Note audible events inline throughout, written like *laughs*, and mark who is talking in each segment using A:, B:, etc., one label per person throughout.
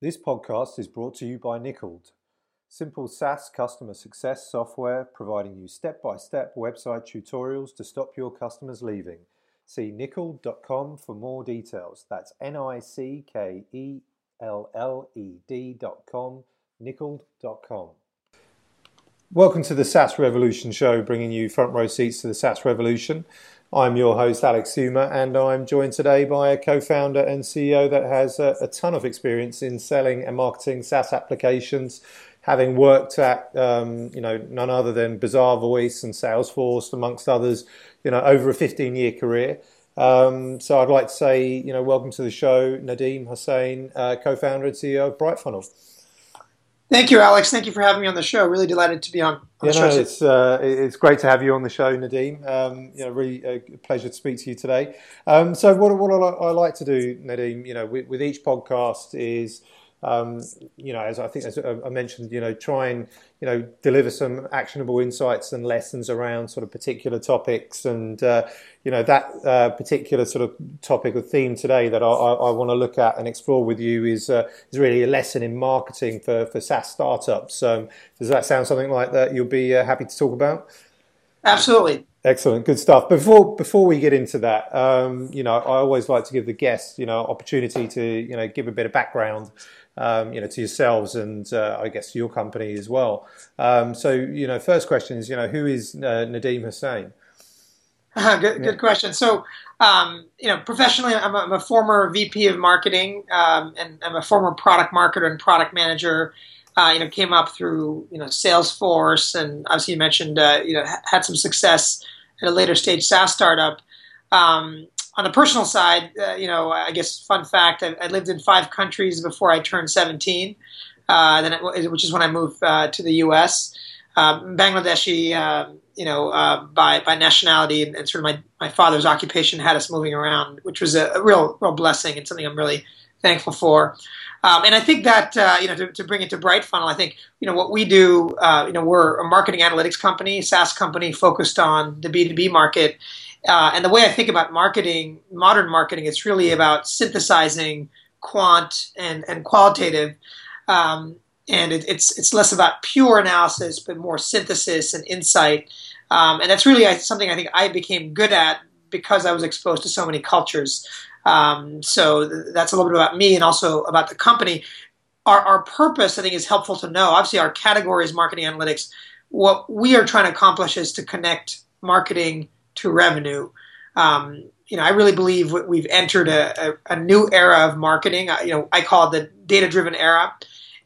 A: This podcast is brought to you by Nickelled, simple SaaS customer success software providing you step by step website tutorials to stop your customers leaving. See nickelled.com for more details. That's N I C K E L L E D.com, nickelled.com. Welcome to the SaaS Revolution show, bringing you front row seats to the SaaS revolution. I'm your host, Alex Theuma, and I'm joined today by a co founder and CEO that has a, a, ton of experience in selling and marketing SaaS applications, having worked at um, you know none other than Bazaarvoice and Salesforce, amongst others, you know, over a 15 year career. Um, so I'd like to say, you know, welcome to the show, Nadim Hossain, uh, co founder and CEO of BrightFunnel.
B: Thank you, Alex. Thank you for having me on the show. Really delighted to be on. on
A: yeah, no, it's uh, it's great to have you on the show, Nadim. Um, you know, really a pleasure to speak to you today. Um, so, what what I, I, like to do, Nadim, you know, with, with each podcast is um, you know, as I think as I mentioned, you know, try and you know deliver some actionable insights and lessons around sort of particular topics, and uh, you know that uh, particular sort of topic or theme today that I, I, I want to look at and explore with you is uh, is really a lesson in marketing for for SaaS startups. Um, does that sound something like that you'll be uh, happy to talk about?
B: Absolutely.
A: Excellent, good stuff. Before before we get into that, um, you know, I always like to give the guests, you know, opportunity to you know give a bit of background um, you know, to yourselves and uh, I guess to your company as well. Um, so, you know, first question is, you know, who is uh, Nadim Hossain?
B: good, good question. So, um, you know, professionally, I'm a, I'm a former VP of marketing, um, and I'm a former product marketer and product manager. Uh, you know, came up through you know Salesforce, and obviously you mentioned uh, you know had some success at a later stage SaaS startup. Um, on the personal side, uh, you know, I guess fun fact: I, I, lived in five countries before I turned 17. Uh, then, it, which is when I moved uh, to the U.S. Um, Bangladeshi, um, you know, uh, by by nationality and, and, sort of my, my father's occupation had us moving around, which was a, a real real blessing and something I'm really thankful for. Um, and I think that uh, you know to, to, bring it to BrightFunnel, I think you know what we do. Uh, you know, we're a marketing analytics company, SaaS company focused on the B2B market, uh, and the way I think about marketing, modern marketing, it's really about synthesizing quant and, and qualitative. Um, and it, it's, it's less about pure analysis, but more synthesis and insight. Um, and that's really something I think I became good at because I was exposed to so many cultures. Um, so th- that's a little bit about me and also about the company. Our, our purpose, I think, is helpful to know. Obviously, our category is marketing analytics. What we are trying to accomplish is to connect marketing to revenue. Um, you know, I really believe we've entered a, a, a new era of marketing. you know, I call it the data-driven era,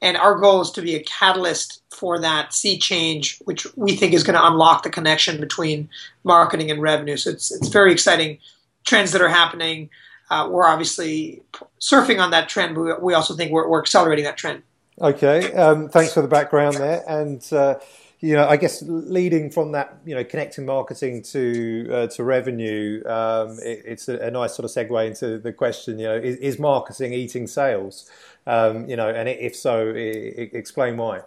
B: and our goal is to be a catalyst for that sea change, which we think is going to unlock the connection between marketing and revenue. So it's it's very exciting trends that are happening. Uh, we're obviously surfing on that trend, but we also think we're, we're accelerating that trend.
A: Okay, um, thanks for the background there, and. Uh, you know, I guess leading from that, you know, connecting marketing to uh, to revenue, um, it, it's a, a, nice sort of segue into the question. You know, is, is marketing eating sales? Um, you know, and if so, explain why.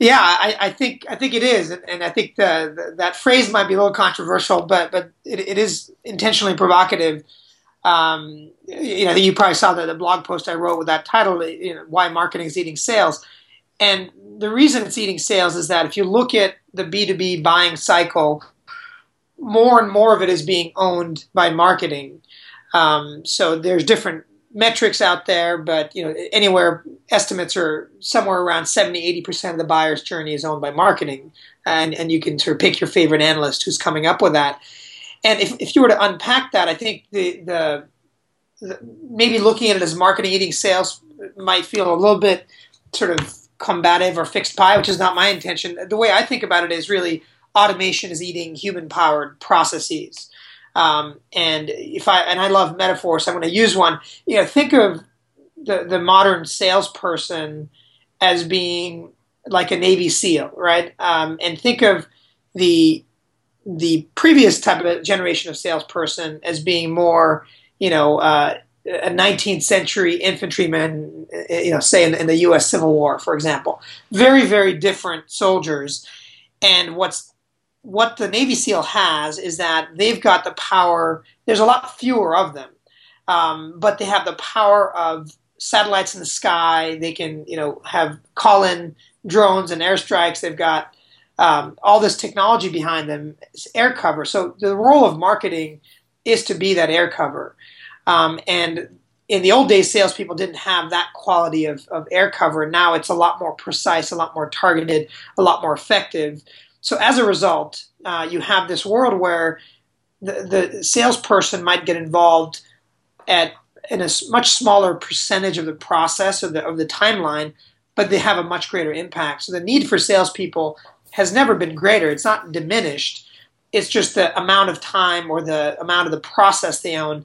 B: Yeah, I, I, think I think it is, and I think the, the, that phrase might be a little controversial, but but it, it is intentionally provocative. Um, you know, you probably saw the, the blog post I wrote with that title, you know, "Why Marketing is Eating Sales." And the reason it's eating sales is that if you look at the B2B buying cycle, more and more of it is being owned by marketing. Um, so there's different metrics out there, but you know, anywhere estimates are somewhere around 70, 80% of the buyer's journey is owned by marketing. And, and you can sort of pick your favorite analyst who's coming up with that. And if, if you were to unpack that, I think the, the, the maybe looking at it as marketing eating sales might feel a little bit sort of combative or fixed pie, which is not my intention. The way I think about it is really automation is eating human powered processes. Um, and if I and I love metaphors, so I'm going to use one. You know, think of the the modern salesperson as being like a Navy SEAL, right? Um, and think of the the previous type of generation of salesperson as being more, you know, uh, a 19th century infantryman, you know, say in, in, the U.S. Civil War, for example. Very, very different soldiers. And what's what the Navy SEAL has is that they've got the power. There's a lot fewer of them, um, but they have the power of satellites in the sky. They can, you know, have call in drones and airstrikes. They've got um, all this technology behind them, air cover. So the role of marketing is to be that air cover. Um, and in the old days, salespeople didn't have that quality of, of air cover. Now it's a lot more precise, a lot more targeted, a lot more effective. So as a result, uh, you have this world where the, the salesperson might get involved at in a much smaller percentage of the process of the of the timeline, but they have a much greater impact. So the need for salespeople has never been greater. It's not diminished. It's just the amount of time or the amount of the process they own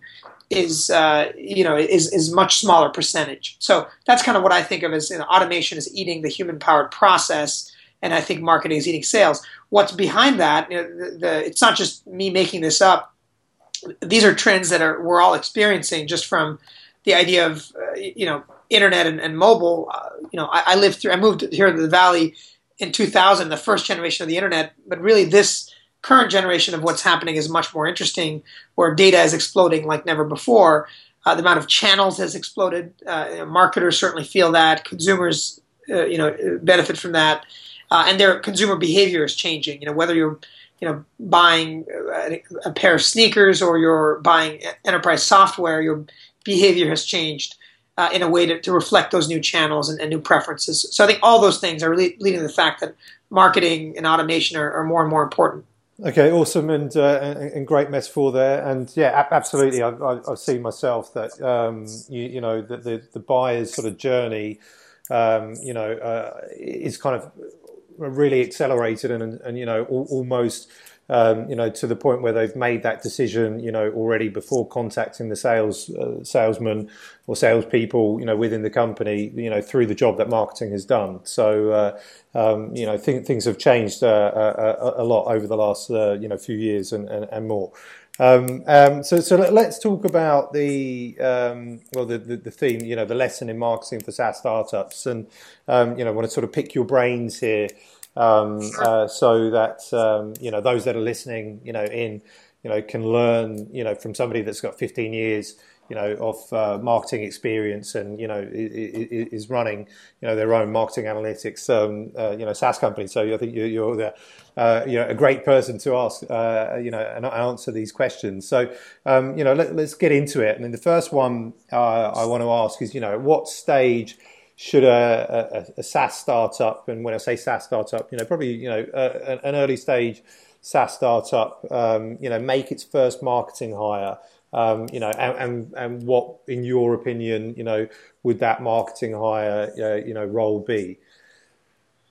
B: is uh, you know is is much smaller percentage. So that's kind of what I think of as you know, automation is eating the human powered process, and I think marketing is eating sales. What's behind that? You know, the, the, it's not just me making this up. These are trends that are we're all experiencing just from the idea of uh, you know internet and, and mobile. Uh, you know, I, I lived through. I moved here to the valley in 2000, the first generation of the internet, but really this current generation of what's happening is much more interesting, where data is exploding like never before. Uh, the amount of channels has exploded. Uh, you know, marketers certainly feel that. Consumers, uh, you know, benefit from that, uh, and their consumer behavior is changing. You know, whether you're, you know, buying a pair of sneakers or you're buying enterprise software, your behavior has changed. Uh, in a way to, to, reflect those new channels and, and, new preferences. So I think all those things are le- leading to the fact that marketing and automation are, are more and more important.
A: Okay, awesome and, uh, and great metaphor there, and yeah, absolutely. I've, I've seen myself that um, you, you, know the, the, the buyer's sort of journey, um, you know, uh, is kind of really accelerated and and you know almost um, you know, to the point where they've made that decision, you know, already before contacting the sales uh, salesman or salespeople, you know, within the company, you know, through the job that marketing has done. So, uh, um, you know, th- things have changed uh, a, uh, uh, a, lot over the last, uh, you know, few years and, and, and more. Um, um, so, so let's talk about the um, well, the, the, the, theme, you know, the lesson in marketing for SaaS startups, and um, you know, I want to sort of pick your brains here um, uh, so that um, you know those that are listening, you know, in you know can learn, you know, from somebody that's got 15 years, you know, of uh, marketing experience and you know is running, you know, their own marketing analytics, um, uh, you know, SaaS company. So I think you're, the, uh, you know, a great person to ask, uh, you know, and answer these questions. So um, you know, let, us get into it. And then the first one uh, I want to ask is, you know, at what stage should a, a, a, SaaS startup, and when I say SaaS startup, you know, probably you know uh, an early stage SaaS startup, um, you know, make its first marketing hire, um, you know, and, and, and what, in your opinion, you know, would that marketing hire, uh, you know, role be?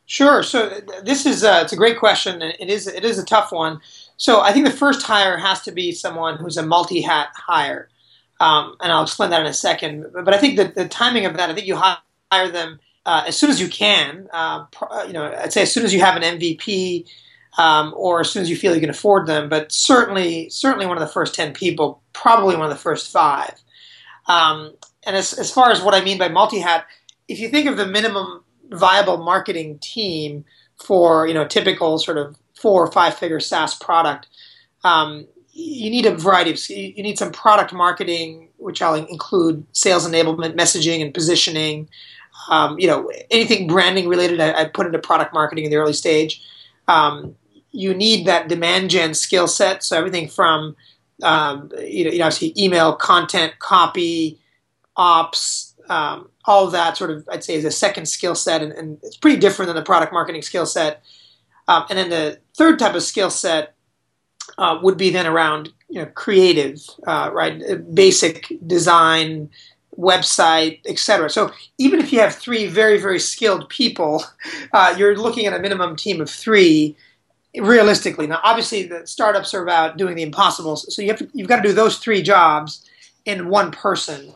B: Sure. So this is a, it's a great question. It is it is a tough one. So I think the first hire has to be someone who's a multi-hat hire, um, and I'll explain that in a second. But I think that the timing of that, I think you hire hire them uh, as soon as you can. Uh, uh you know, I'd say as soon as you have an MVP, um, or as soon as you feel you can afford them. But certainly, certainly one of the first ten people, probably one of the first five. Um, and as, as far as what I mean by multi-hat, if you think of the minimum viable marketing team for you know typical sort of four or five figure SaaS product, um, you need a variety of you need some product marketing, which I'll include sales enablement, messaging, and positioning um, you know, anything branding related, I, I, put into product marketing in the early stage. Um, you need that demand gen skill set. So everything from um, you know, you know, obviously email, content, copy, ops, um, all of that sort of I'd say is a second skill set, and, and, it's pretty different than the product marketing skill set. Um, and then the third type of skill set uh, would be then around you know creative, uh, right? Basic design, website, etc. So even if you have three very very skilled people, *laughs* uh, you're looking at a minimum team of three. Realistically, now obviously the startups are about doing the impossible, so you have to, you've got to do those three jobs in one person.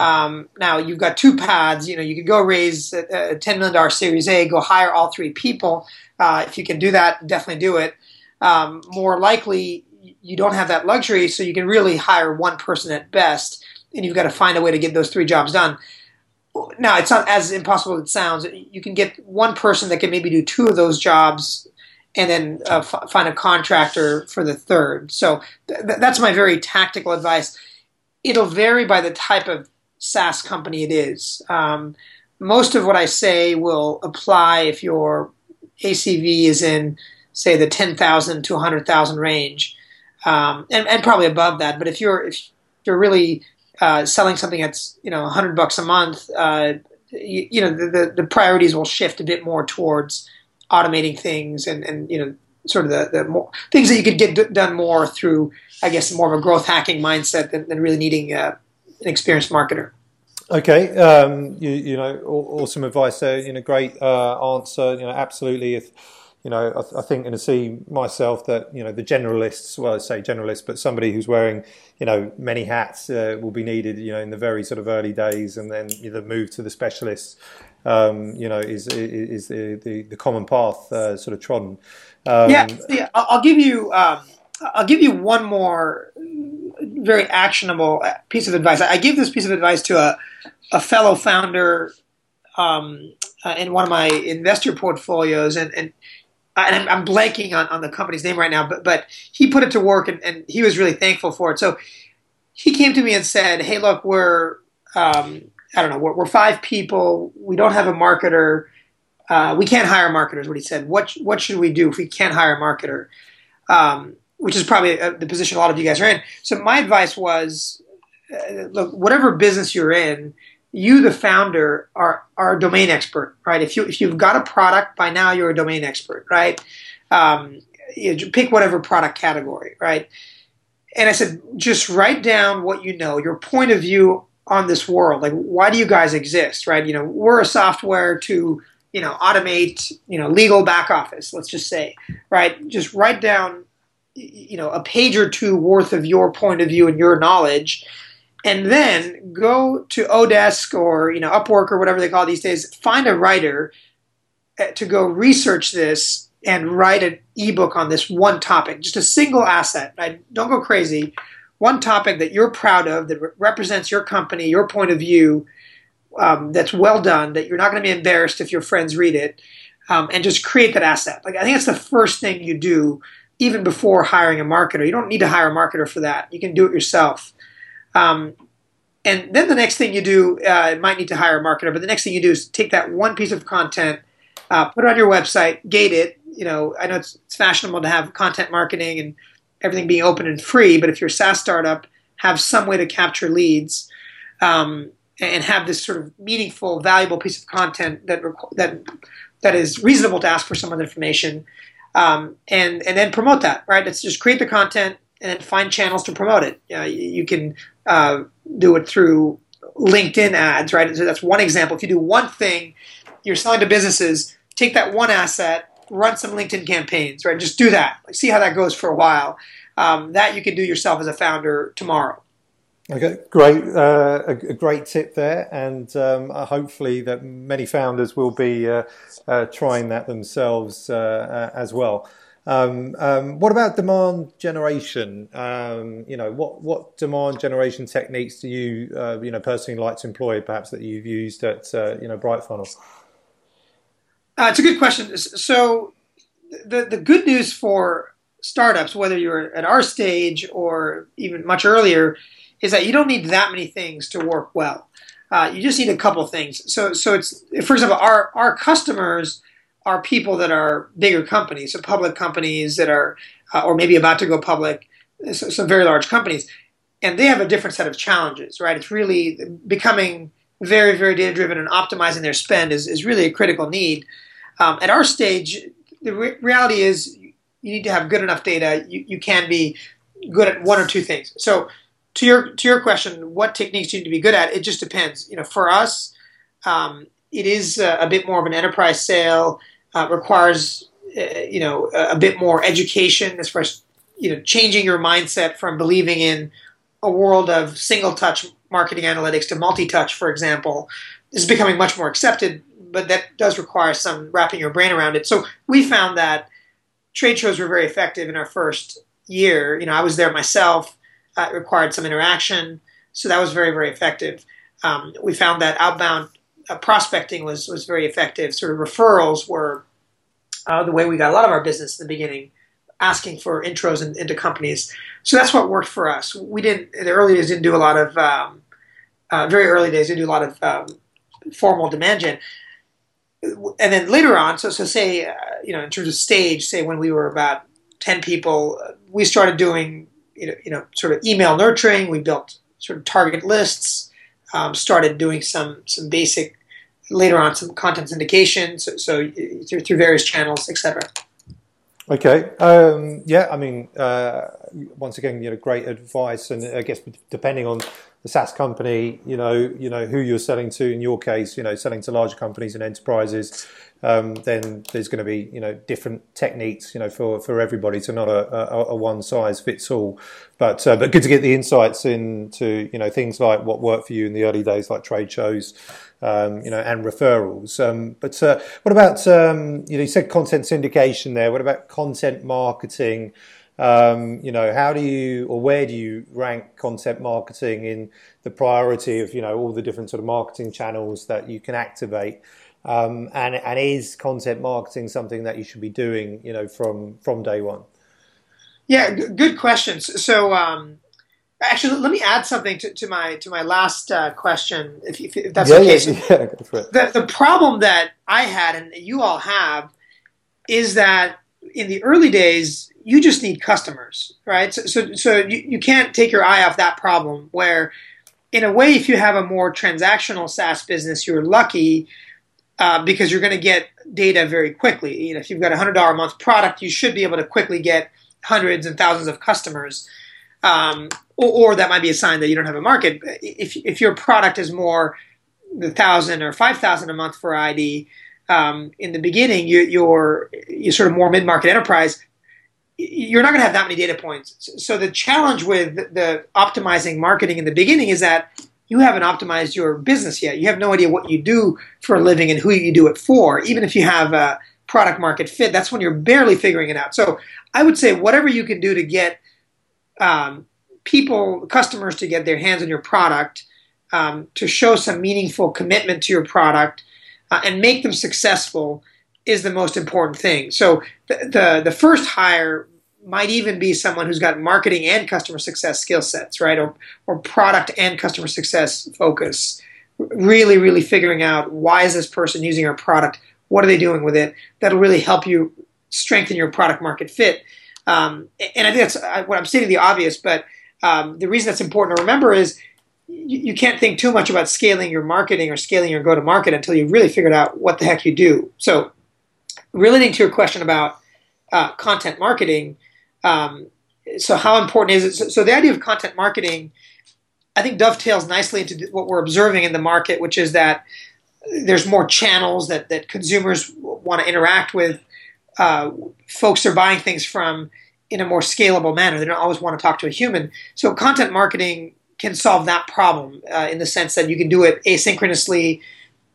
B: Um, now you've got two paths. You know you could go raise a, a ten million dollar Series A, go hire all three people. Uh, if you can do that, definitely do it. Um, more likely, you don't have that luxury, so you can really hire one person at best and you've got to find a way to get those three jobs done. Now, it's not as impossible as it sounds. You can get one person that can maybe do two of those jobs and then uh, f- find a contractor for the third. So th- that's my very tactical advice. It'll vary by the type of SaaS company it is. Um, most of what I say will apply if your ACV is in, say, the 10,000 to 100,000 range, um, and, and, probably above that. But if you're if you're really uh, selling something that's you know 100 bucks a month, uh, you, you, know the, the, the priorities will shift a bit more towards automating things and, and you know sort of the, the more, things that you could get d- done more through, I guess, more of a growth hacking mindset than, than really needing uh, an experienced marketer.
A: Okay, um, you, you, know, awesome advice there. You know, great uh, answer. You know, absolutely. If you know, I, th- I think, and to see myself that you know the generalists, well, I say generalists, but somebody who's wearing you know many hats uh, will be needed. You know, in the very sort of early days, and then the move to the specialists. Um, you know, is is the the, the common path uh, sort of trodden.
B: Um, yeah, yeah, I'll give you um, I'll give you one more very actionable piece of advice. I give this piece of advice to a a fellow founder um, uh, in one of my investor portfolios, and and, and I'm, blanking on, on the company's name right now, but but he put it to work, and, and he was really thankful for it. So he came to me and said, "Hey, look, we're um, I don't know, we're, we're, five people. We don't have a marketer. Uh, we can't hire marketers." What he said. What what should we do if we can't hire a marketer? Um, which is probably uh, the position a lot of you guys are in. So my advice was, uh, look, whatever business you're in, you, the founder, are are a domain expert, right? If you if you've got a product by now, you're a domain expert, right? Um, you pick whatever product category, right? And I said, just write down what you know, your point of view on this world. Like, why do you guys exist, right? You know, we're a software to you know automate you know legal back office. Let's just say, right? Just write down you know a page or two worth of your point of view and your knowledge and then go to odesk or you know upwork or whatever they call these days find a writer uh, to go research this and write an ebook on this one topic just a single asset right? don't go crazy one topic that you're proud of that re- represents your company your point of view um, that's well done that you're not going to be embarrassed if your friends read it um, and just create that asset like i think that's the first thing you do even before hiring a marketer. You don't need to hire a marketer for that. You can do it yourself. Um, and then the next thing you do, uh, might need to hire a marketer, but the next thing you do is take that one piece of content, uh, put it on your website, gate it. You know, I know it's, it's, fashionable to have content marketing and everything being open and free, but if you're a SaaS startup, have some way to capture leads um, and have this sort of meaningful, valuable piece of content that that that is reasonable to ask for some of the information um, and and then promote that. Right? Let's just create the content and then find channels to promote it. You, you can uh, do it through LinkedIn ads, right? So that's one example. If you do one thing, you're selling to businesses. Take that one asset, run some LinkedIn campaigns, right? Just do that. Like, see how that goes for a while. Um, that you can do yourself as a founder tomorrow.
A: Okay, great, uh, a, a, great tip there, and um, uh, hopefully that many founders will be uh, uh, trying that themselves uh, uh, as well. Um, um, what about demand generation? Um, you know, what what demand generation techniques do you you know personally like to employ, perhaps that you've used at you know BrightFunnel?
B: it's a good question. So, the the good news for startups, whether you're at our stage or even much earlier is that you don't need that many things to work well. Uh, you just need a couple things. So, so it's for example, our our customers are people that are bigger companies, so public companies that are, uh, or maybe about to go public, so, some very large companies, and they have a different set of challenges, right? It's really becoming very, very data driven and optimizing their spend is, is really a critical need. Um, at our stage, the re- reality is you need to have good enough data. You, you can be good at one or two things. So to your to your question, what techniques do you need to be good at? It just depends. You know, for us, um, it is a, a, bit more of an enterprise sale. Uh, requires uh, you know a, bit more education as far as you know changing your mindset from believing in a world of single touch marketing analytics to multi touch, for example, is becoming much more accepted. But that does require some wrapping your brain around it. So we found that trade shows were very effective in our first year. You know, I was there myself uh, required some interaction. So that was very, very effective. Um, we found that outbound uh, prospecting was, was very effective. Sort of referrals were uh, the way we got a lot of our business in the beginning, asking for intros in, into companies. So that's what worked for us. We didn't, in the early days, didn't do a lot of um, uh, very early days, we do a lot of um, formal demand gen. And then later on, so so say uh, you know in terms of stage, say when we were about ten people, we started doing you know, you know sort of email nurturing. We built sort of target lists, um, started doing some some basic later on some content syndication, so, so through, through various channels, etc.
A: Okay. Um, yeah. I mean, uh, once again, you know, great advice, and I guess depending on the SaaS company, you know, you know who you're selling to. In your case, you know, selling to larger companies and enterprises, um, then there's going to be you know different techniques, you know, for, for everybody. So not a, a, a one size fits all. But uh, but good to get the insights into you know things like what worked for you in the early days, like trade shows um, you know, and referrals. Um, but uh, what about um, you know, you said content syndication there. What about content marketing? Um, you know, how do you or where do you rank content marketing in the priority of you know all the different sort of marketing channels that you can activate? Um, and and is content marketing something that you should be doing you know from from day one?
B: Yeah, good questions. So um, Actually, let me add something to, to my to my last uh, question, if, if, if that's
A: yeah,
B: okay.
A: Yeah, yeah,
B: the the problem that I had and you all have is that in the early days you just need customers, right? So so, so you, you can't take your eye off that problem. Where, in a way, if you have a more transactional SaaS business, you're lucky uh, because you're going to get data very quickly. You know, if you've got a hundred dollar a month product, you should be able to quickly get hundreds and thousands of customers. Um, or, or, that might be a sign that you don't have a market. If, if your product is more the thousand or five thousand a month for ID, um, in the beginning, you, you're you're sort of more mid market enterprise. You're not going to have that many data points. So the challenge with the optimizing marketing in the beginning is that you haven't optimized your business yet. You have no idea what you do for a living and who you do it for. Even if you have a product market fit, that's when you're barely figuring it out. So I would say whatever you can do to get um, people, customers to get their hands on your product, um, to show some meaningful commitment to your product, uh, and make them successful is the most important thing. So the, the, the first hire might even be someone who's got marketing and customer success skill sets, right? Or, or product and customer success focus. Really, really figuring out why is this person using our product? What are they doing with it? That'll really help you strengthen your product market fit. Um, and I think that's what I'm stating the obvious, but um, the reason that's important to remember is you, you, can't think too much about scaling your marketing or scaling your go to market until you've really figured out what the heck you do. So, relating to your question about uh, content marketing, um, so how important is it? So, so, the idea of content marketing, I think, dovetails nicely into what we're observing in the market, which is that there's more channels that, that consumers want to interact with. Uh, folks are buying things from in a more scalable manner. They don't always want to talk to a human. So content marketing can solve that problem uh, in the sense that you can do it asynchronously.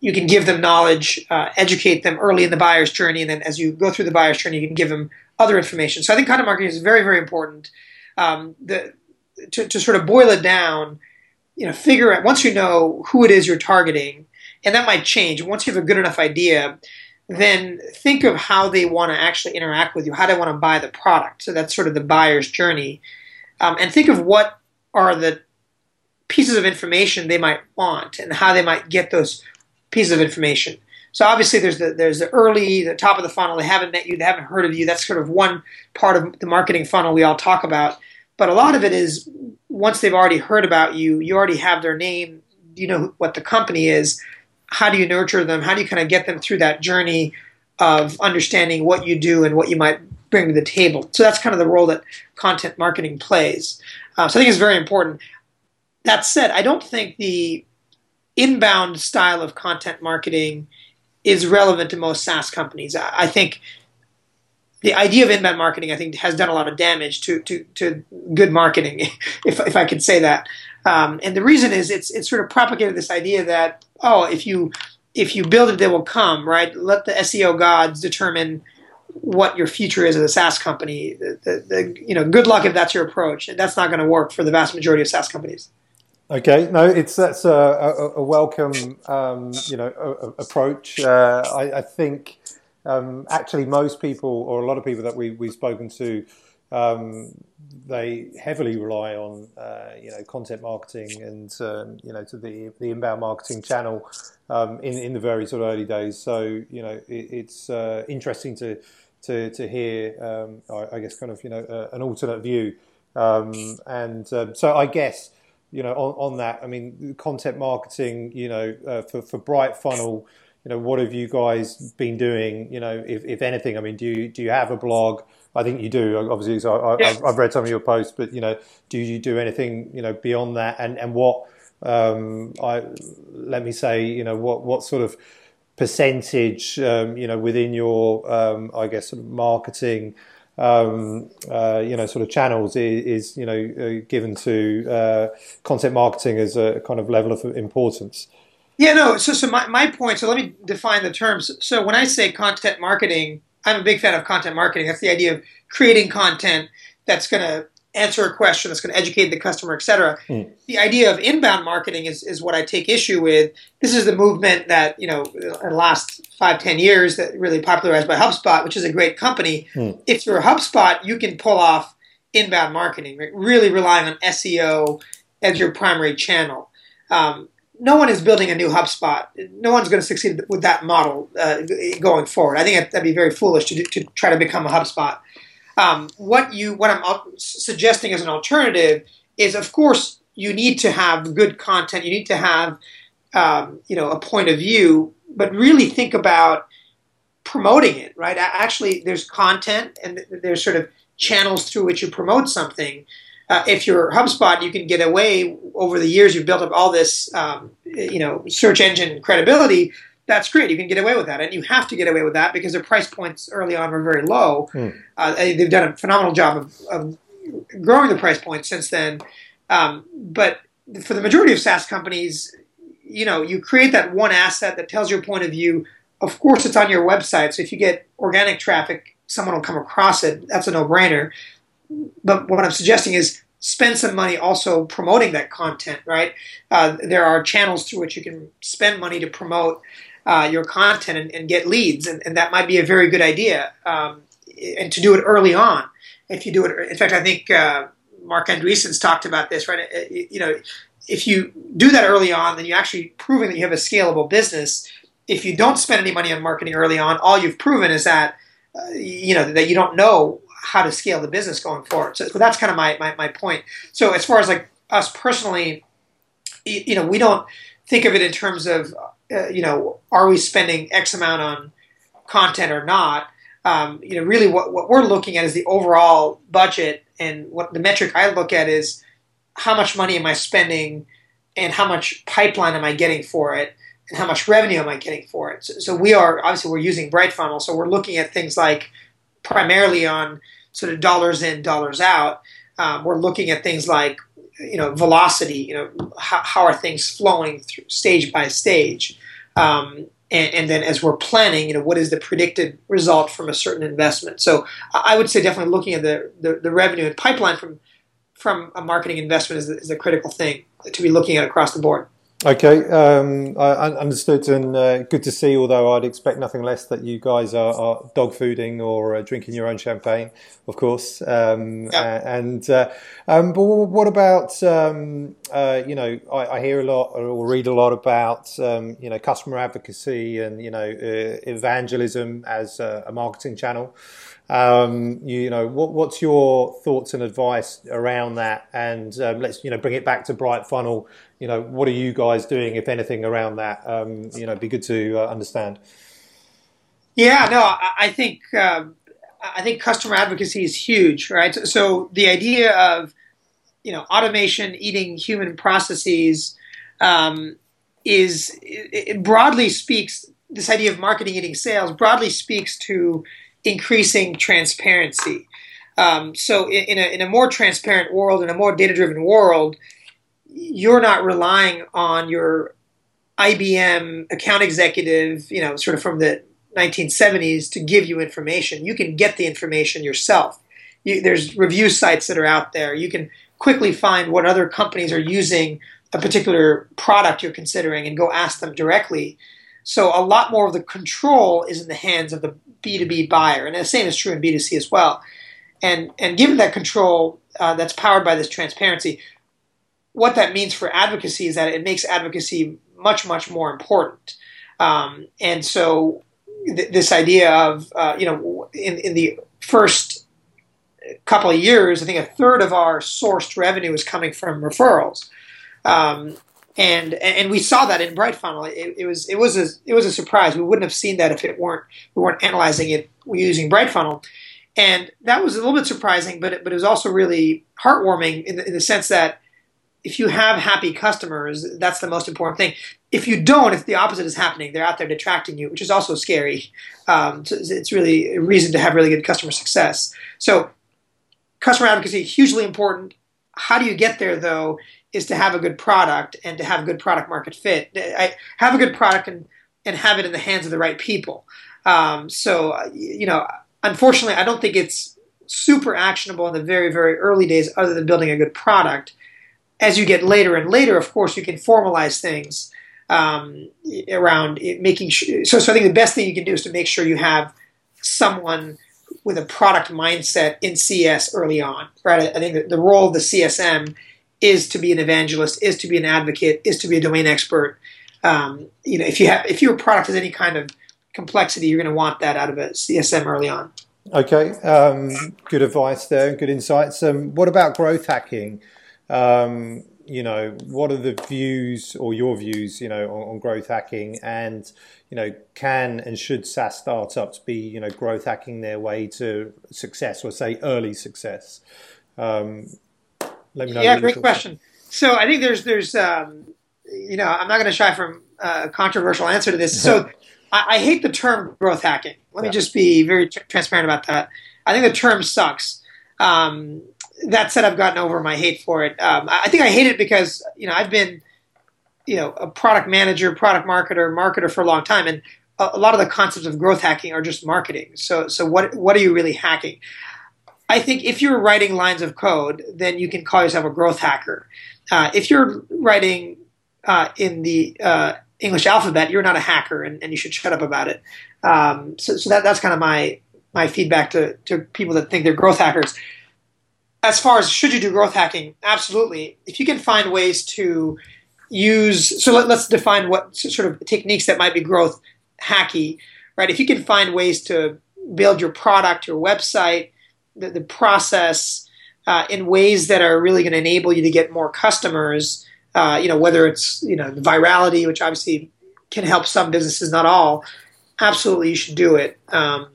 B: You can give them knowledge, uh, educate them early in the buyer's journey, and then as you go through the buyer's journey, you can give them other information. So I think content marketing is very, very important. Um, the, to, to sort of boil it down, you know, figure out once you know who it is you're targeting, and that might change. Once you have a good enough idea, then think of how they want to actually interact with you, how they want to buy the product. So that's sort of the buyer's journey. Um, and think of what are the pieces of information they might want and how they might get those pieces of information. So obviously there's the there's the early, the top of the funnel. They haven't met you, they haven't heard of you. That's sort of one part of the marketing funnel we all talk about. But a lot of it is once they've already heard about you, you already have their name, you know what the company is how do you nurture them? How do you kind of get them through that journey of understanding what you do and what you might bring to the table? So that's kind of the role that content marketing plays. Uh, so I think it's very important. That said, I don't think the inbound style of content marketing is relevant to most SaaS companies. I think the idea of inbound marketing, I think, has done a lot of damage to to, to good marketing, *laughs* if if I could say that. Um, and the reason is it's it's sort of propagated this idea that oh, if you if you build it, they will come. Right? Let the SEO gods determine what your future is as a SaaS company. The, the, the, you know, good luck if that's your approach. That's not going to work for the vast majority of SaaS companies.
A: Okay, no, it's that's a, a, a welcome, um, you know, a, approach. Uh, I, I, think um, actually most people, or a lot of people that we we've spoken to, um, they heavily rely on uh, you know content marketing and um, you know to the the inbound marketing channel um, in in the very sort of early days. So you know it, it's uh, interesting to to to hear um, I, I, guess kind of you know uh, an alternate view um, and um, so I guess you know on, on that I mean content marketing you know uh, for for BrightFunnel you know what have you guys been doing you know if, if anything I mean do you do you have a blog I think you do, obviously. So I, yes. I've, I've, read some of your posts, but you know, do you do anything you know beyond that? And and what um, I let me say, you know, what what sort of percentage, um, you know, within your, um, I guess, sort of marketing, um, uh, you know, sort of channels is, is you know, uh, given to uh, content marketing as a kind of level of importance.
B: Yeah, no. So, so my, my point. So let me define the terms. So when I say content marketing, I'm a big fan of content marketing. That's the idea of creating content that's going to answer a question, that's going to educate the customer, etc. Mm. The idea of inbound marketing is, is what I take issue with. This is the movement that, you know, in the last five, ten years that really popularized by HubSpot, which is a great company. Mm. If you're a HubSpot, you can pull off inbound marketing, right? really relying on SEO as your primary channel. Um, no one is building a new HubSpot. No one's going to succeed with that model uh, going forward. I think that'd be very foolish to, to try to become a HubSpot. Um, what you what I'm suggesting as an alternative is, of course, you need to have good content. You need to have um, you know a point of view, but really think about promoting it. Right? Actually, there's content and there's sort of channels through which you promote something uh, if you're HubSpot, you can get away over the years. You've built up all this, um, you know, search engine credibility. That's great. You can get away with that, and you have to get away with that because their price points early on were very low. Mm. Uh, they've done a phenomenal job of, of, growing the price point since then. Um, but for the majority of SaaS companies, you know, you create that one asset that tells your point of view. Of course, it's on your website, so if you get organic traffic, someone will come across it. That's a no-brainer but what I'm suggesting is spend some money also promoting that content, right? Uh, there are channels through which you can spend money to promote uh, your content and, and get leads, and, and, that might be a very good idea. Um, and to do it early on. If you do it, in fact, I think uh, Marc Andreessen's talked about this, right? Uh, you know, if you do that early on, then you're actually proving that you have a scalable business. If you don't spend any money on marketing early on, all you've proven is that uh, you know that you don't know how to scale the business going forward. So, so that's kind of my, my, my point. So as far as like us personally, you know, we don't think of it in terms of, uh, you know, are we spending X amount on content or not? Um, you know, really what, what we're looking at is the overall budget. And what the metric I look at is how much money am I spending and how much pipeline am I getting for it and how much revenue am I getting for it. So, so we are, obviously we're using BrightFunnel. So we're looking at things like primarily on sort of dollars in, dollars out. Um, we're looking at things like you know velocity. You know how, how are things flowing through stage by stage, um, and, and, then as we're planning, you know what is the predicted result from a certain investment. So I would say definitely looking at the the, the revenue and pipeline from from a marketing investment is, is a critical thing to be looking at across the board.
A: Okay, um, I understood and uh, good to see. Although I'd expect nothing less that you guys are, are dog fooding or uh, drinking your own champagne, of course. Um, yeah. And uh, um, but what about um, uh, you know? I, I, hear a lot or read a lot about um, you know customer advocacy and you know uh, evangelism as a, a marketing channel. Um, you, you, know, what, what's your thoughts and advice around that? And um, let's, you know, bring it back to BrightFunnel. You know, what are you guys doing, if anything, around that? Um, you know, be good to uh, understand.
B: Yeah, no, I, I think um, I think customer advocacy is huge, right? So the idea of you know automation eating human processes um, is it broadly speaks this idea of marketing eating sales broadly speaks to increasing transparency. Um, so in, in, a, in a more transparent world, in a more data driven world, you're not relying on your IBM account executive, you know, sort of from the 1970s to give you information. You can get the information yourself. You, there's review sites that are out there. You can quickly find what other companies are using a particular product you're considering and go ask them directly. So a lot more of the control is in the hands of the B2B buyer. And the same is true in B2C as well. And and given that control uh, that's powered by this transparency, what that means for advocacy is that it makes advocacy much much more important. Um, and so th- this idea of uh, you know in in the first couple of years, I think a third of our sourced revenue is coming from referrals. Um, and and we saw that in BrightFunnel. It, it, was it was a it was a surprise. We wouldn't have seen that if it weren't we weren't analyzing it using BrightFunnel, and that was a little bit surprising. But it, but it was also really heartwarming in the, in the sense that if you have happy customers, that's the most important thing. If you don't, if the opposite is happening, they're out there detracting you, which is also scary. Um, so it's really a reason to have really good customer success. So customer advocacy hugely important. How do you get there though? Is to have a good product and to have good product market fit. I have a good product and and have it in the hands of the right people. Um, so you know, unfortunately, I don't think it's super actionable in the very very early days, other than building a good product. As you get later and later, of course, you can formalize things um, around making sure. So, so I think the best thing you can do is to make sure you have someone with a product mindset in CS early on, right? I think the role of the CSM is to be an evangelist, is to be an advocate, is to be a domain expert. Um, you know, if you have if your product has any kind of complexity, you're going to want that out of a CSM early on.
A: Okay, um, good advice there, good insights. Um, what about growth hacking? Um, you know, what are the views or your views, you know, on, on, growth hacking and, you know, can and should SaaS startups be, you know, growth hacking their way to success or say early success?
B: Let me know. Yeah, great question. So I think there's, there's, um, you know, I'm not going to shy from a controversial answer to this. So *laughs* I, I, hate the term growth hacking. Let yeah. me just be very tr- transparent about that. I think the term sucks. Um, that said, I've gotten over my hate for it. Um, I think I hate it because you know I've been you know a product manager, product marketer, marketer for a long time, and a, a lot of the concepts of growth hacking are just marketing. So so what what are you really hacking? I think if you're writing lines of code, then you can call yourself a growth hacker. Uh, if you're writing uh, in the uh, English alphabet, you're not a hacker, and, and you should shut up about it. Um, so, so that, that's kind of my my feedback to, to people that think they're growth hackers as far as should you do growth hacking, absolutely. If you can find ways to use, so let, us define what sort of techniques that might be growth hacky, right? If you can find ways to build your product, your website, the, the process uh, in ways that are really going to enable you to get more customers, uh, you know, whether it's you know virality, which obviously can help some businesses, not all. Absolutely, you should do it. Um,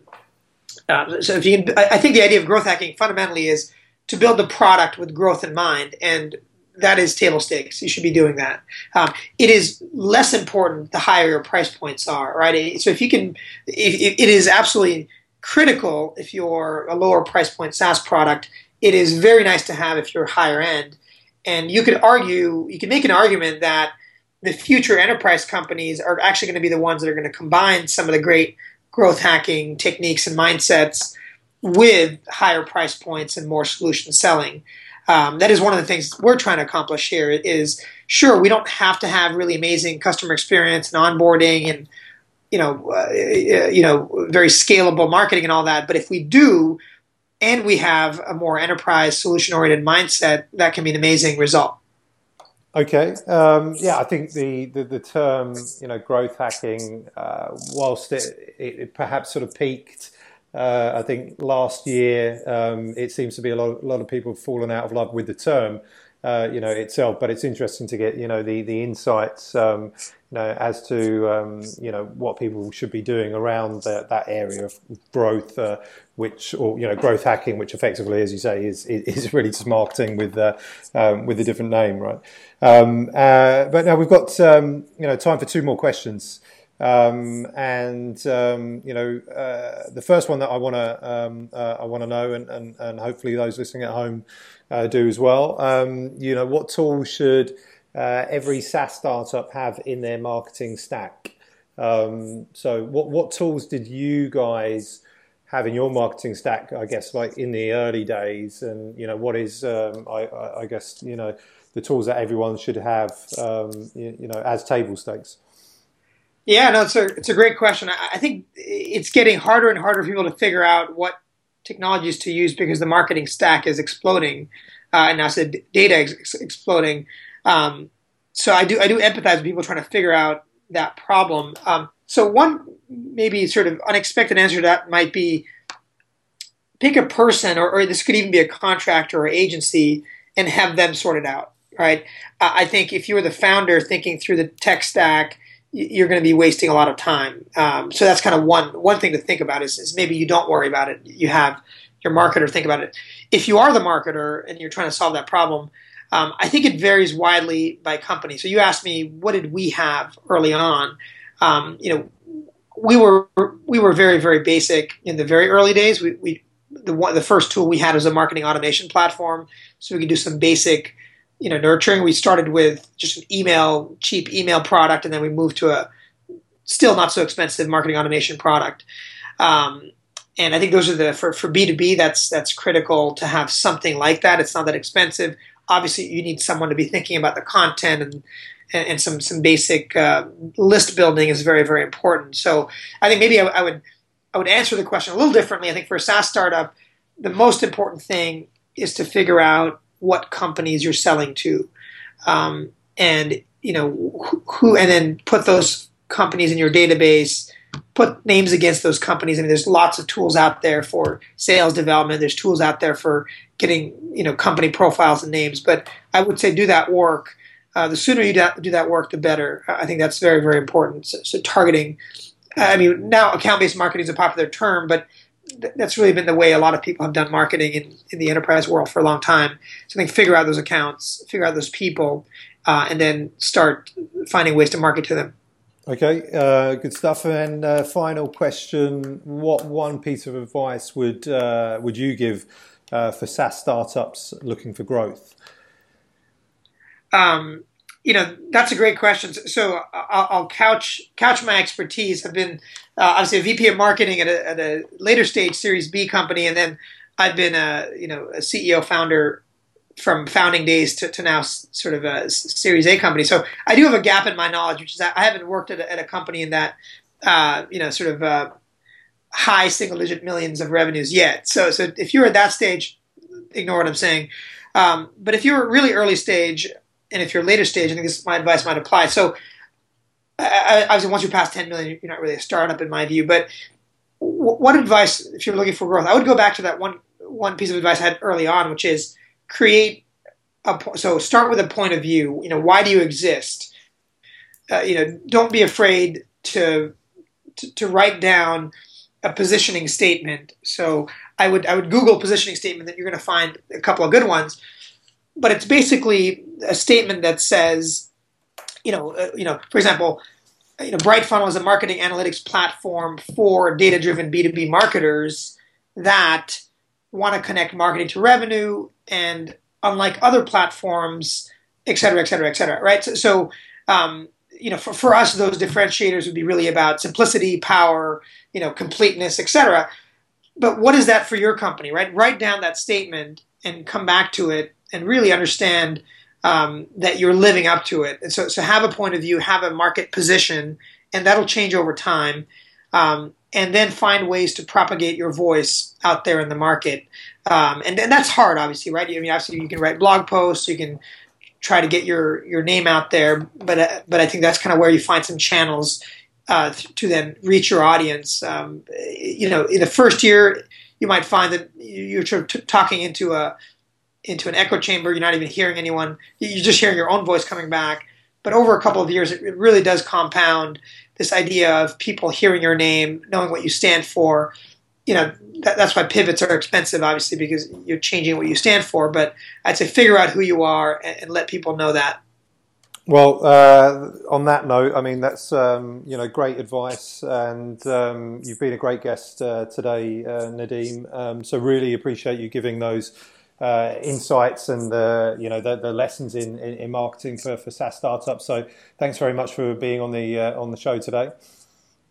B: uh, so if you can, I think the idea of growth hacking fundamentally is to build the product with growth in mind, and that is table stakes. You should be doing that. Um, it is less important the higher your price points are, right? So if you can, it is absolutely critical if you're a lower price point SaaS product. It is very nice to have if you're higher end, and you could argue, you can make an argument that the future enterprise companies are actually going to be the ones that are going to combine some of the great growth hacking techniques and mindsets with higher price points and more solution selling. Um, that is one of the things we're trying to accomplish here. Is sure we don't have to have really amazing customer experience and onboarding and you know uh, you know very scalable marketing and all that, but if we do, and we have a more enterprise solution oriented mindset, that can be an amazing result.
A: Okay, um, yeah, I think the, the, the, term you know growth hacking, uh, whilst it, it, perhaps sort of peaked uh, I think last year um, it seems to be a lot, a lot of people have fallen out of love with the term, uh, you know, itself. But it's interesting to get you know the the insights, um, you know, as to um, you know what people should be doing around the, that area of growth, uh, which or you know growth hacking, which effectively, as you say, is is really just marketing with uh, um, with a different name, right? Um, uh, but now we've got um, you know time for two more questions. Um, and um, you know, uh, the first one that I want to um, uh, I want to know, and, and, and hopefully those listening at home uh, do as well. Um, you know, what tools should uh, every SaaS startup have in their marketing stack? Um, so, what what tools did you guys have in your marketing stack? I guess like in the early days, and you know, what is um, I, I, guess you know the tools that everyone should have, you, you know, as table stakes.
B: Yeah, no, it's a it's a great question. I, think it's getting harder and harder for people to figure out what technologies to use because the marketing stack is exploding, uh, and now said data is exploding. Um, so I do I do empathize with people trying to figure out that problem. Um, so one maybe sort of unexpected answer to that might be pick a person, or, or this could even be a contractor or agency, and have them sort it out. Right? Uh, I think if you were the founder thinking through the tech stack, you're going to be wasting a lot of time. Um, so that's kind of one one thing to think about is, is maybe you don't worry about it. You have your marketer think about it. If you are the marketer and you're trying to solve that problem, um, I think it varies widely by company. So you asked me, what did we have early on? Um, you know, we were we were very very basic in the very early days. We, we the one, the first tool we had was a marketing automation platform, so we could do some basic, you know, nurturing. We started with just an email, cheap email product, and then we moved to a still not so expensive marketing automation product. Um, and I think those are the for for B two B. That's that's critical to have something like that. It's not that expensive. Obviously, you need someone to be thinking about the content and and, some some basic uh, list building is very very important. So I think maybe I, I, would I would answer the question a little differently. I think for a SaaS startup, the most important thing is to figure out what companies you're selling to, um, and you know who, and then put those companies in your database. Put names against those companies. I mean, there's lots of tools out there for sales development. There's tools out there for getting you know company profiles and names. But I would say do that work uh, the sooner you do that work, the better. I think that's very, very important. So, so targeting, I mean, now account-based marketing is a popular term, but that's really been the way a lot of people have done marketing in, in the enterprise world for a long time. So I think figure out those accounts, figure out those people, uh, and then start finding ways to market to them.
A: Okay, uh, good stuff. And uh, final question: What one piece of advice would uh, would you give uh, for SaaS startups looking for growth?
B: Um, you know, that's a great question. So I'll, couch couch my expertise. I've been uh, obviously a VP of marketing at a, at a, later stage Series B company, and then I've been a you know a CEO founder from founding days to, to now sort of a Series A company. So I do have a gap in my knowledge, which is I haven't worked at a, at a company in that uh, you know sort of uh, high single digit millions of revenues yet. So so if you're at that stage, ignore what I'm saying. Um, but if you're really early stage, and if you're later stage, I think this my advice might apply. So, I obviously, once you pass 10 million, you're not really a startup in my view. But what advice, if you're looking for growth, I would go back to that one one piece of advice I had early on, which is create a so start with a point of view. You know, why do you exist? Uh, you know, don't be afraid to, to to write down a positioning statement. So I would I would Google positioning statement that you're going to find a couple of good ones but it's basically a statement that says, you know, uh, you know, for example, you know, BrightFunnel is a marketing analytics platform for data-driven B2B marketers that want to connect marketing to revenue, and unlike other platforms, et cetera, et cetera, et cetera, right? So, so um, you know, for, for us, those differentiators would be really about simplicity, power, you know, completeness, et cetera. But what is that for your company, right? Write down that statement and come back to it and really understand um, that you're living up to it. And so, so have a point of view, have a market position, and that'll change over time. Um, and then find ways to propagate your voice out there in the market. Um, and, and that's hard, obviously, right? I mean, obviously, you can write blog posts, you can try to get your your name out there, but uh, but I think that's kind of where you find some channels uh, to then reach your audience. Um, you know, in the first year, you might find that you're talking into a into an echo chamber. You're not even hearing anyone. You're just hearing your own voice coming back. But over a couple of years, it really does compound this idea of people hearing your name, knowing what you stand for. You know, that, that's why pivots are expensive, obviously, because you're changing what you stand for. But I'd say figure out who you are and, and let people know that.
A: Well, uh, on that note, I mean that's um, you know great advice, and um, you've been a great guest uh, today, uh, Nadim. Um, so really appreciate you giving those uh, insights and the you know the, the lessons in, in, in, marketing for, for SaaS startups. So thanks very much for being on the uh, on the show today.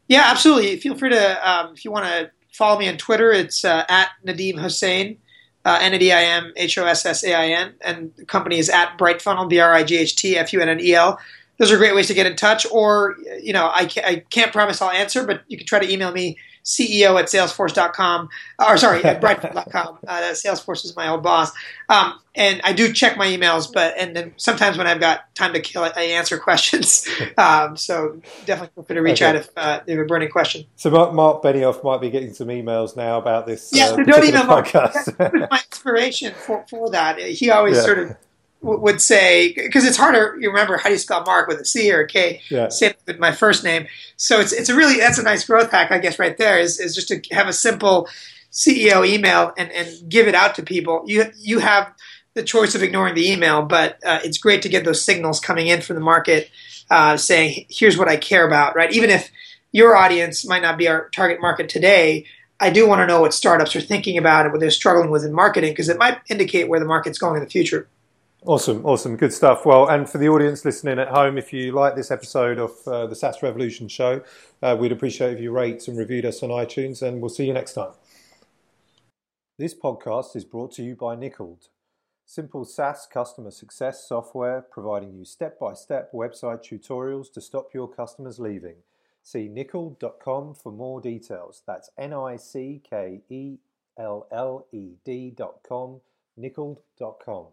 B: Yeah, absolutely. Feel free to um, if you want to follow me on Twitter. It's uh, at Nadim Hossain, uh, N A D I M H O S S A I N, and the company is at BrightFunnel B R I G H T F U N N E L. Those are great ways to get in touch. Or you know, I, I can't promise I'll answer, but you can try to email me CEO at salesforce.com, or sorry, *laughs* at brightfunnel.com. Uh, Salesforce is my old boss. Um, and I do check my emails, but and then sometimes when I've got time to kill, I answer *laughs* questions. Um, so definitely feel free to reach okay. out if uh, you have a burning question.
A: So Marc, Marc Benioff might be getting some emails now about this.
B: Yeah, uh, don't email Marc. my inspiration for, for that. He always yeah. sort of would say because it's harder. You remember how do you spell Mark with a C or a K?
A: Yeah.
B: Same with my first name. So it's it's a really that's a nice growth hack, I guess. Right there is is just to have a simple CEO email and and give it out to people. You you have the choice of ignoring the email, but uh, it's great to get those signals coming in from the market uh, saying, "Here's what I care about." Right, even if your audience might not be our target market today. I do want to know what startups are thinking about and what they're struggling with in marketing because it might indicate where the market's going in the future.
A: Awesome, awesome, good stuff. Well, and for the audience listening at home, if you like this episode of uh, the SaaS Revolution show, uh, we'd appreciate if you rate and reviewed us on iTunes, and we'll see you next time. This podcast is brought to you by Nickelled, simple SaaS customer success software providing you step by step website tutorials to stop your customers leaving. See nickelled.com for more details. That's N I C K E L L E D.com, nickelled.com.